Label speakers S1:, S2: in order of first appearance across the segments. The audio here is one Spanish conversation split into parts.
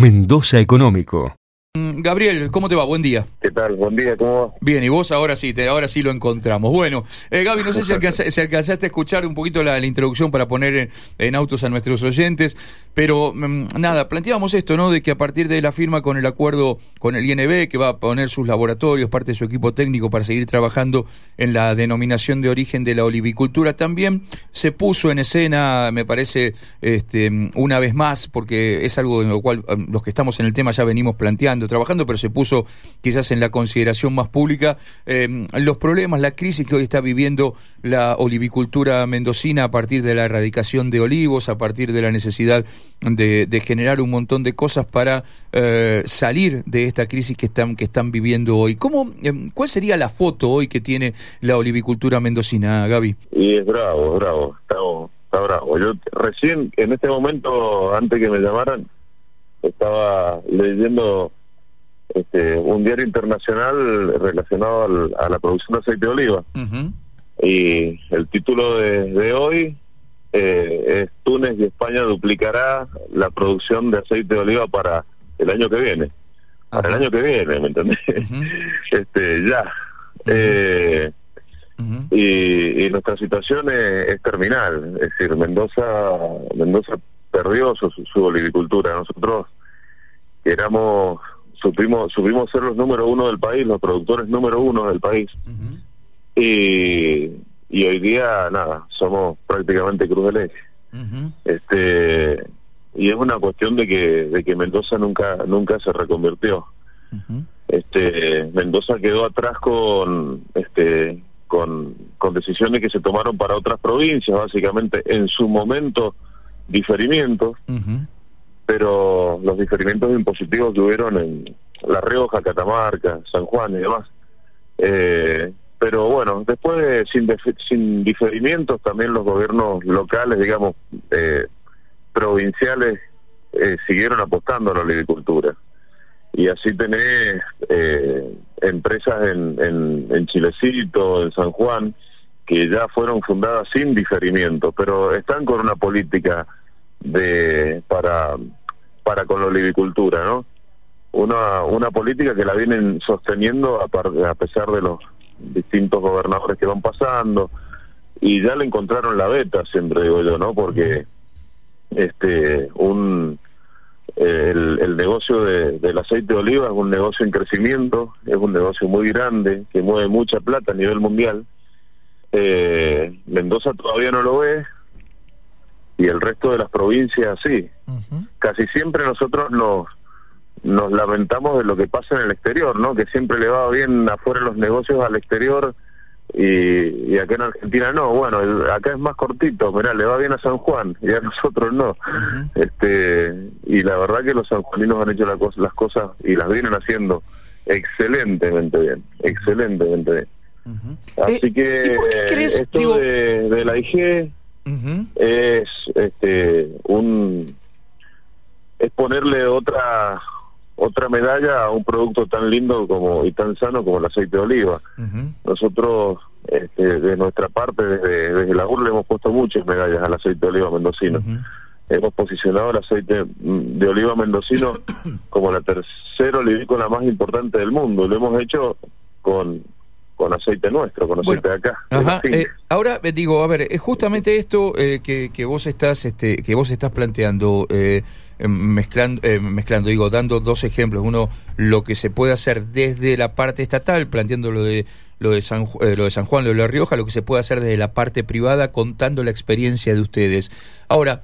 S1: Mendoza Económico.
S2: Mm, Gabriel, ¿cómo te va? Buen día.
S3: ¿Qué tal? Buen día, ¿cómo va?
S2: Bien, y vos ahora sí, te, ahora sí lo encontramos. Bueno, eh, Gaby, no sé si, alcanzaste a escuchar un poquito la, introducción para poner en, autos a nuestros oyentes, pero mm, nada, planteábamos esto, ¿no? De que a partir de la firma con el acuerdo con el INB, que va a poner sus laboratorios, parte de su equipo técnico para seguir trabajando en la denominación de origen de la olivicultura, también se puso en escena, me parece, este, una vez más, porque es algo en lo cual mm, los que estamos en el tema ya venimos planteando trabajando, pero se puso quizás en la consideración más pública eh, los problemas, la crisis que hoy está viviendo la olivicultura mendocina a partir de la erradicación de olivos, a partir de la necesidad de, generar un montón de cosas para eh, salir de esta crisis que están, que están viviendo hoy. ¿Cómo, eh, ¿Cuál sería la foto hoy que tiene la olivicultura mendocina, Gaby?
S3: Y es bravo, bravo, está, está bravo. Yo recién, en este momento, antes que me llamaran, estaba leyendo este, un diario internacional relacionado a la producción de aceite de oliva. Y el título de, hoy eh, es Túnez y España duplicará la producción de aceite de oliva para el año que viene. Para el año que viene, ¿me entendés? este, ya. Eh, y, nuestra situación es, terminal. Es decir, Mendoza Mendoza perdió su, su olivicultura. Nosotros éramos supimos, subimos ser los número uno del país, los productores número uno del país. y, y hoy día, nada, somos prácticamente cruz del eje. este Y es una cuestión de que, de que Mendoza nunca, nunca se reconvirtió. este Mendoza quedó atrás con este con, con decisiones que se tomaron para otras provincias, básicamente en su momento diferimientos pero los diferimientos impositivos que hubieron en La Rioja, Catamarca, San Juan y demás. Eh, pero bueno, después sin, sin diferimientos también los gobiernos locales, digamos, eh, provinciales, eh, siguieron apostando a la agricultura. Y así tenés empresas en, en, en Chilecito, en San Juan, que ya fueron fundadas sin diferimiento, pero están con una política de para para con la olivicultura, ¿no? Una, una política que la vienen sosteniendo a, a pesar de los distintos gobernadores que van pasando y ya le encontraron la beta, siempre digo yo, ¿no? Porque este un el, el negocio de, del aceite de oliva es un negocio en crecimiento, es un negocio muy grande que mueve mucha plata a nivel mundial. Eh, Mendoza todavía no lo ve, y el resto de las provincias sí. Casi siempre nosotros nos, nos lamentamos de lo que pasa en el exterior, ¿no? Que siempre le va bien afuera los negocios al exterior y, y acá en Argentina no. Bueno, acá es más cortito, mirá, le va bien a San Juan y a nosotros no. este Y la verdad que los sanjuaninos han hecho las cosas y las vienen haciendo excelentemente bien, excelentemente bien. Así
S2: eh,
S3: que esto de, de la IG es este un es ponerle otra otra medalla a un producto tan lindo como y tan sano como el aceite de oliva. Nosotros, este, de nuestra parte, desde, desde la UR le hemos puesto muchas medallas al aceite de oliva mendocino. Hemos posicionado el aceite de oliva mendocino como la tercera olivícola más importante del mundo. Lo hemos hecho con con aceite nuestro, con aceite de acá.
S2: Eh, ahora eh, digo, a ver, es justamente esto eh, que, que, vos estás, este, que vos estás planteando, mezclando, mezclando, digo, dando dos ejemplos. Uno, lo que se puede hacer desde la parte estatal, planteando lo de lo de San, lo de San Juan, lo de La Rioja, lo que se puede hacer desde la parte privada, contando la experiencia de ustedes. Ahora,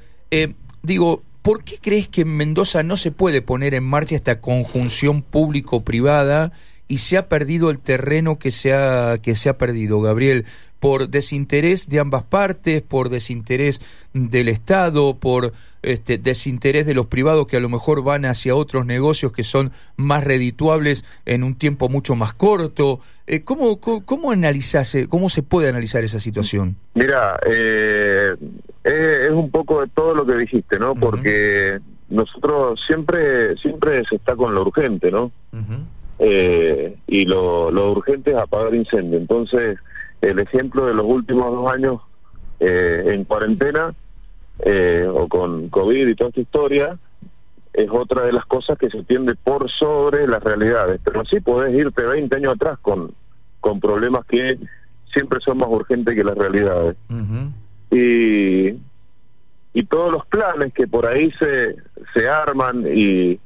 S2: digo, ¿por qué crees que en Mendoza no se puede poner en marcha esta conjunción público-privada? Y se ha perdido el terreno que se ha, que se ha perdido, Gabriel, por desinterés de ambas partes, por desinterés del Estado, por este, desinterés de los privados que a lo mejor van hacia otros negocios que son más redituables en un tiempo mucho más corto. Eh, ¿cómo, cómo, analizás, cómo se puede analizar esa situación?
S3: Mira, eh, es un poco de todo lo que dijiste, ¿no? Porque nosotros siempre, siempre se está con lo urgente, ¿no? Eh, y lo, lo, urgente es apagar incendio. Entonces, el ejemplo de los últimos dos años eh, en cuarentena eh, o con COVID y toda esta historia, es otra de las cosas que se tiende por sobre las realidades. Pero sí podés irte 20 años atrás con, con problemas que siempre son más urgentes que las realidades. Y y todos los planes que por ahí se, se arman y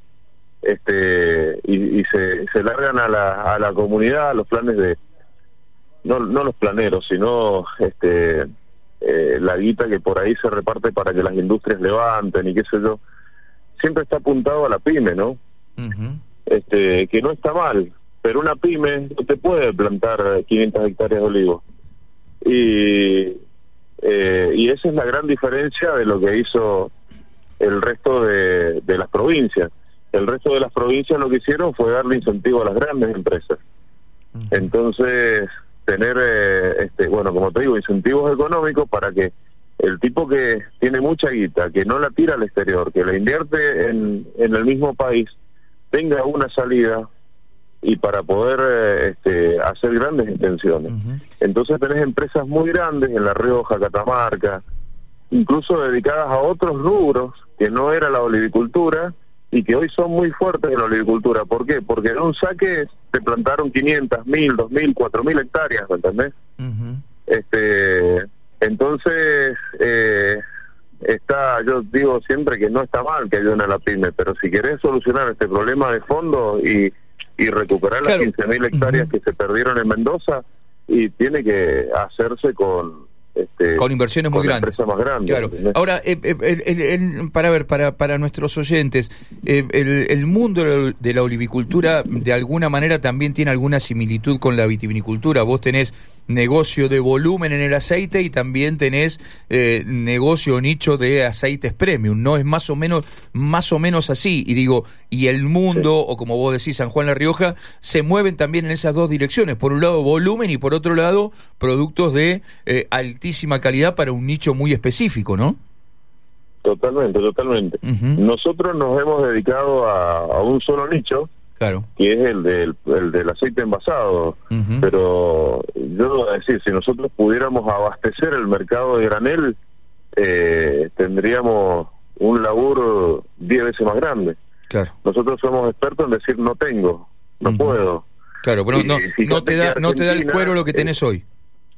S3: este y, se, se largan a la, a la comunidad los planes de no no los planeros sino este eh, la guita que por ahí se reparte para que las industrias levanten y qué sé yo siempre está apuntado a la pyme no este que no está mal pero una pyme no te puede plantar 500 hectáreas de olivo. Y eh, y esa es la gran diferencia de lo que hizo el resto de, las provincias. El resto de las provincias lo que hicieron fue darle incentivo a las grandes empresas. Entonces, tener, eh, este, bueno, como te digo, incentivos económicos para que el tipo que tiene mucha guita, que no la tira al exterior, que la invierte en, en el mismo país, tenga una salida y para poder eh, este, hacer grandes intenciones. Entonces tenés empresas muy grandes en La Rioja, Catamarca, incluso dedicadas a otros rubros que no era la olivicultura y que hoy son muy fuertes en la olivicultura. ¿Por qué? Porque en un saque te plantaron 500, 1000, 2000, 4000 hectáreas, ¿me entendés? este, entonces, eh, está, yo digo siempre que no está mal que ayuden a la pyme, pero si querés solucionar este problema de fondo y y recuperar las 15.000 hectáreas que se perdieron en Mendoza y tiene que hacerse con este,
S2: con inversiones muy grandes.
S3: Más grandes
S2: claro. Ahora, eh, eh, para ver, para, para nuestros oyentes, eh, el, mundo de la olivicultura de alguna manera también tiene alguna similitud con la vitivinicultura. Vos tenés negocio de volumen en el aceite y también tenés eh, negocio nicho de aceites premium, ¿no? Es más o menos, más o menos así. Y digo, y el mundo, o como vos decís, San Juan La Rioja, se mueven también en esas dos direcciones. Por un lado, volumen y por otro lado, productos de eh, altísima calidad para un nicho muy específico, ¿no?
S3: Totalmente, totalmente. Nosotros nos hemos dedicado a un solo nicho,
S2: Claro.
S3: que es el del, el del aceite envasado. Pero yo voy a decir, si nosotros pudiéramos abastecer el mercado de granel, eh, tendríamos un laburo diez veces más grande.
S2: Claro.
S3: Nosotros somos expertos en decir no tengo, no puedo.
S2: Claro, pero no, no, te da, no te da el cuero lo que tenés hoy.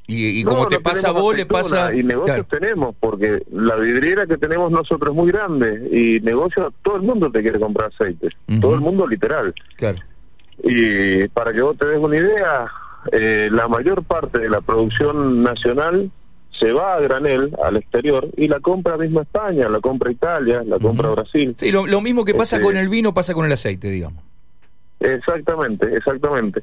S2: Y, como te pasa a vos, le pasa...
S3: Y negocios tenemos, porque la vidriera que tenemos nosotros es muy grande, y negocios, todo el mundo te quiere comprar aceite, todo el mundo literal.
S2: Claro.
S3: Y para que vos te des una idea, eh, la mayor parte de la producción nacional se va a granel al exterior y la compra misma España, la compra Italia, la compra Brasil.
S2: Sí, lo, mismo que pasa este con el vino pasa con el aceite, digamos.
S3: Exactamente, exactamente.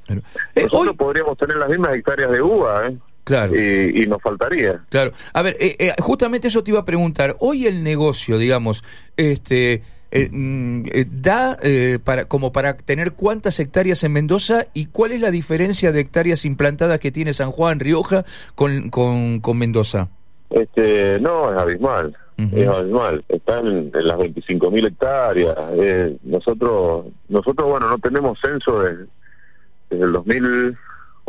S3: Eh, Nosotros podríamos tener las mismas hectáreas de uva, ¿eh?
S2: Claro.
S3: Y, nos faltaría.
S2: Claro. A ver, eh, eh, justamente eso te iba a preguntar. Hoy el negocio, digamos, este eh, mm, da para como para tener cuántas hectáreas en Mendoza y cuál es la diferencia de hectáreas implantadas que tiene San Juan, Rioja con, con, con Mendoza.
S3: Este, no, es abismal. Es abismal. Están en, las 25.000 hectáreas. nosotros, nosotros, bueno, no tenemos censo desde, desde el 2000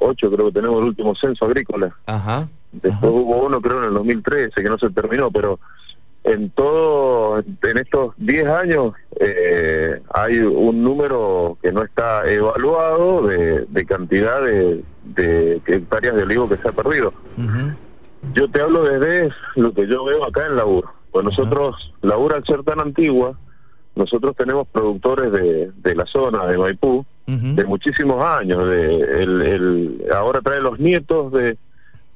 S3: ocho creo que tenemos el último censo agrícola.
S2: Ajá.
S3: Después hubo uno creo en el 2013 que no se terminó, pero en todo, en estos 10 años eh, hay un número que no está evaluado de, cantidad de, hectáreas de olivo que se ha perdido. Yo te hablo desde lo que yo veo acá en la UR. Pues nosotros, la UR al ser tan antigua, nosotros tenemos productores de, de la zona de Maipú, de muchísimos años. De, el, ahora trae los nietos de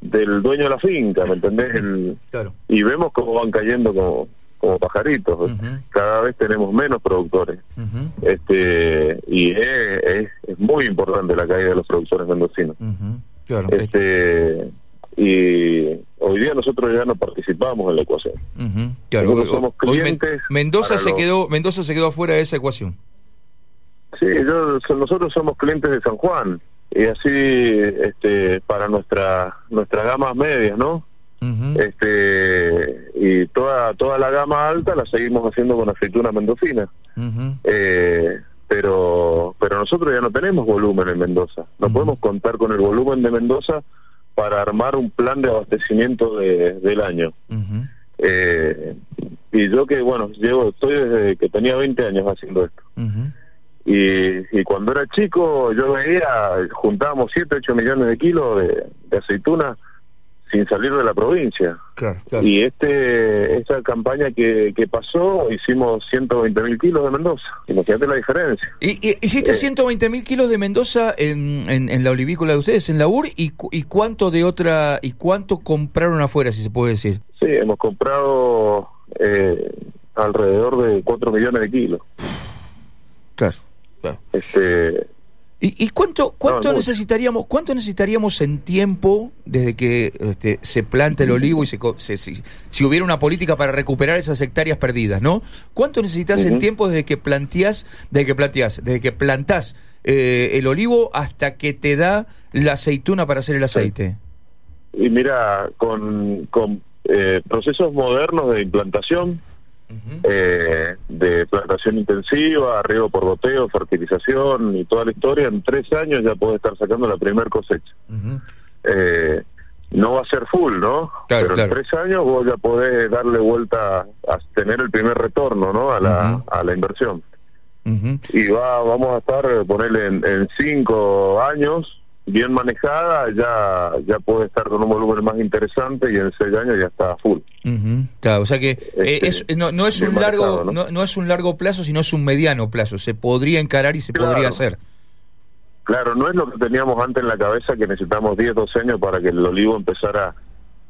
S3: del dueño de la finca, ¿me entendés? El, Y vemos cómo van cayendo como, como pajaritos. Cada vez tenemos menos productores. este Y es, es, muy importante la caída de los productores mendocinos. este Y hoy día nosotros ya no participamos en la ecuación. somos clientes.
S2: Mendoza, se quedó, Mendoza se quedó afuera de esa ecuación.
S3: Sí, yo, nosotros somos clientes de San Juan. Y así este, para nuestra nuestra gama media, ¿no? este y toda toda la gama alta la seguimos haciendo con aceituna mendocina. Eh, pero pero nosotros ya no tenemos volumen en Mendoza. No podemos contar con el volumen de Mendoza para armar un plan de abastecimiento de, del año. Eh, y yo que, bueno, llevo, estoy desde que tenía 20 años haciendo esto. Y, y, cuando era chico yo veía, juntábamos 7, 8 millones de kilos de, de aceituna sin salir de la provincia. Y este esta campaña que, que pasó, hicimos 120 mil kilos de Mendoza. Imagínate la diferencia.
S2: ¿Y, hiciste 120 eh. mil kilos de Mendoza en, en, la olivícola de ustedes, en la UR? ¿Y, ¿Y cuánto de otra, y cuánto compraron afuera, si se puede decir?
S3: Sí, hemos comprado eh, alrededor de 4 millones de kilos.
S2: Claro, claro. Este, ¿Y, cuánto cuánto necesitaríamos cuánto necesitaríamos en tiempo desde que este, se planta el olivo y se, si, hubiera una política para recuperar esas hectáreas perdidas, ¿no? ¿Cuánto necesitas en tiempo desde que planteás, desde que planteás, desde que plantás eh, el olivo hasta que te da la aceituna para hacer el aceite?
S3: Y mira, con, con eh, procesos modernos de implantación, eh, de plantación intensiva, riego por goteo, fertilización y toda la historia, en tres años ya puede estar sacando la primer cosecha. eh, no va a ser full, ¿no? Pero en tres años vos ya podés darle vuelta a tener el primer retorno, ¿no? A la, a la inversión. Y va, vamos a estar, ponerle en, en cinco años, bien manejada ya ya puede estar con un volumen más interesante y en seis años ya está full.
S2: Claro, o sea que eh, este, no, no, es un largo ¿no? ¿no? es un largo plazo, sino es un mediano plazo. Se podría encarar y se podría hacer.
S3: Claro, no es lo que teníamos antes en la cabeza que necesitamos 10, 12 años para que el olivo empezara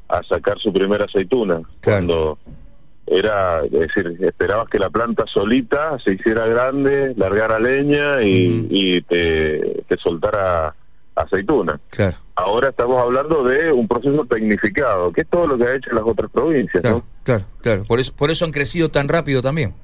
S3: a sacar su primera aceituna. Cuando era, es decir, esperabas que la planta solita se hiciera grande, largara leña y, y te, te soltara aceituna. Claro. Ahora estamos hablando de un proceso tecnificado, que es todo lo que ha hecho las otras provincias.
S2: Claro, claro, claro. Por eso, por eso han crecido tan rápido también.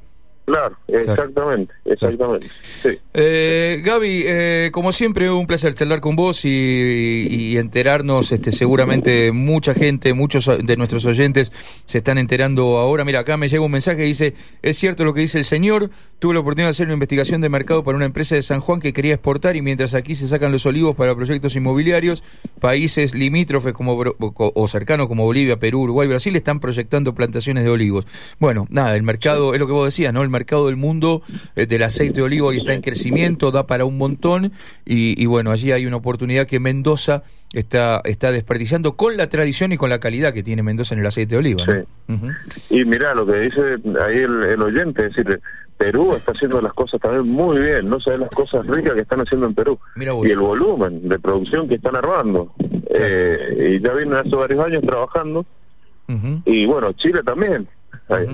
S3: Claro, exactamente, exactamente. Sí.
S2: Eh, Gaby, eh, como siempre, un placer charlar con vos y, enterarnos. Este, seguramente mucha gente, muchos de nuestros oyentes se están enterando ahora. Mira, acá me llega un mensaje que dice: Es cierto lo que dice el señor. Tuve la oportunidad de hacer una investigación de mercado para una empresa de San Juan que quería exportar y mientras aquí se sacan los olivos para proyectos inmobiliarios, países limítrofes como o cercanos como Bolivia, Perú, Uruguay, Brasil están proyectando plantaciones de olivos. Bueno, nada, el mercado es lo que vos decías, ¿no? El mercado del mundo eh, del aceite de olivo y está en crecimiento, da para un montón y, bueno, allí hay una oportunidad que Mendoza está, está desperdiciando con la tradición y con la calidad que tiene Mendoza en el aceite de oliva.
S3: Y mira lo que dice ahí el, oyente, es decir, Perú está haciendo las cosas también muy bien, no sabes las cosas ricas que están haciendo en Perú y el volumen de producción que están armando. Eh, y ya vienen hace varios años trabajando. Y bueno, Chile también.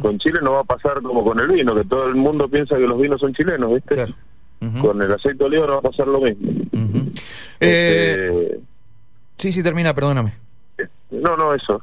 S3: Con Chile no va a pasar como con el vino, que todo el mundo piensa que los vinos son chilenos, ¿viste? Con el aceite de oliva no va a pasar lo mismo.
S2: Este, eh, sí, sí, termina, perdóname.
S3: No, no, eso.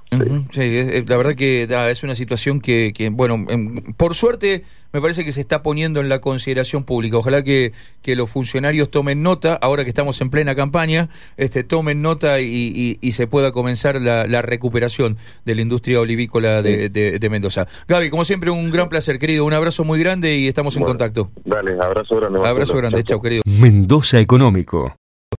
S2: sí. la verdad que es una situación que, que, bueno, em, por suerte me parece que se está poniendo en la consideración pública. Ojalá que, que los funcionarios tomen nota, ahora que estamos en plena campaña, este, tomen nota y, y, se pueda comenzar la, la, recuperación de la industria olivícola de, de, Mendoza. Gaby, como siempre, un gran placer, querido. Un abrazo muy grande y estamos en contacto.
S3: Dale, abrazo grande.
S2: Abrazo grande, chao, querido.
S1: Mendoza Económico.